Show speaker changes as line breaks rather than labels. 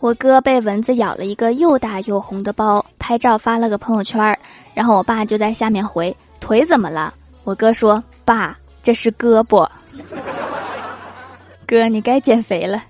我哥被蚊子咬了一个又大又红的包拍照发了个朋友圈儿然后我爸就在下面回腿怎么了？我哥说爸这是胳膊。哥你该减肥了。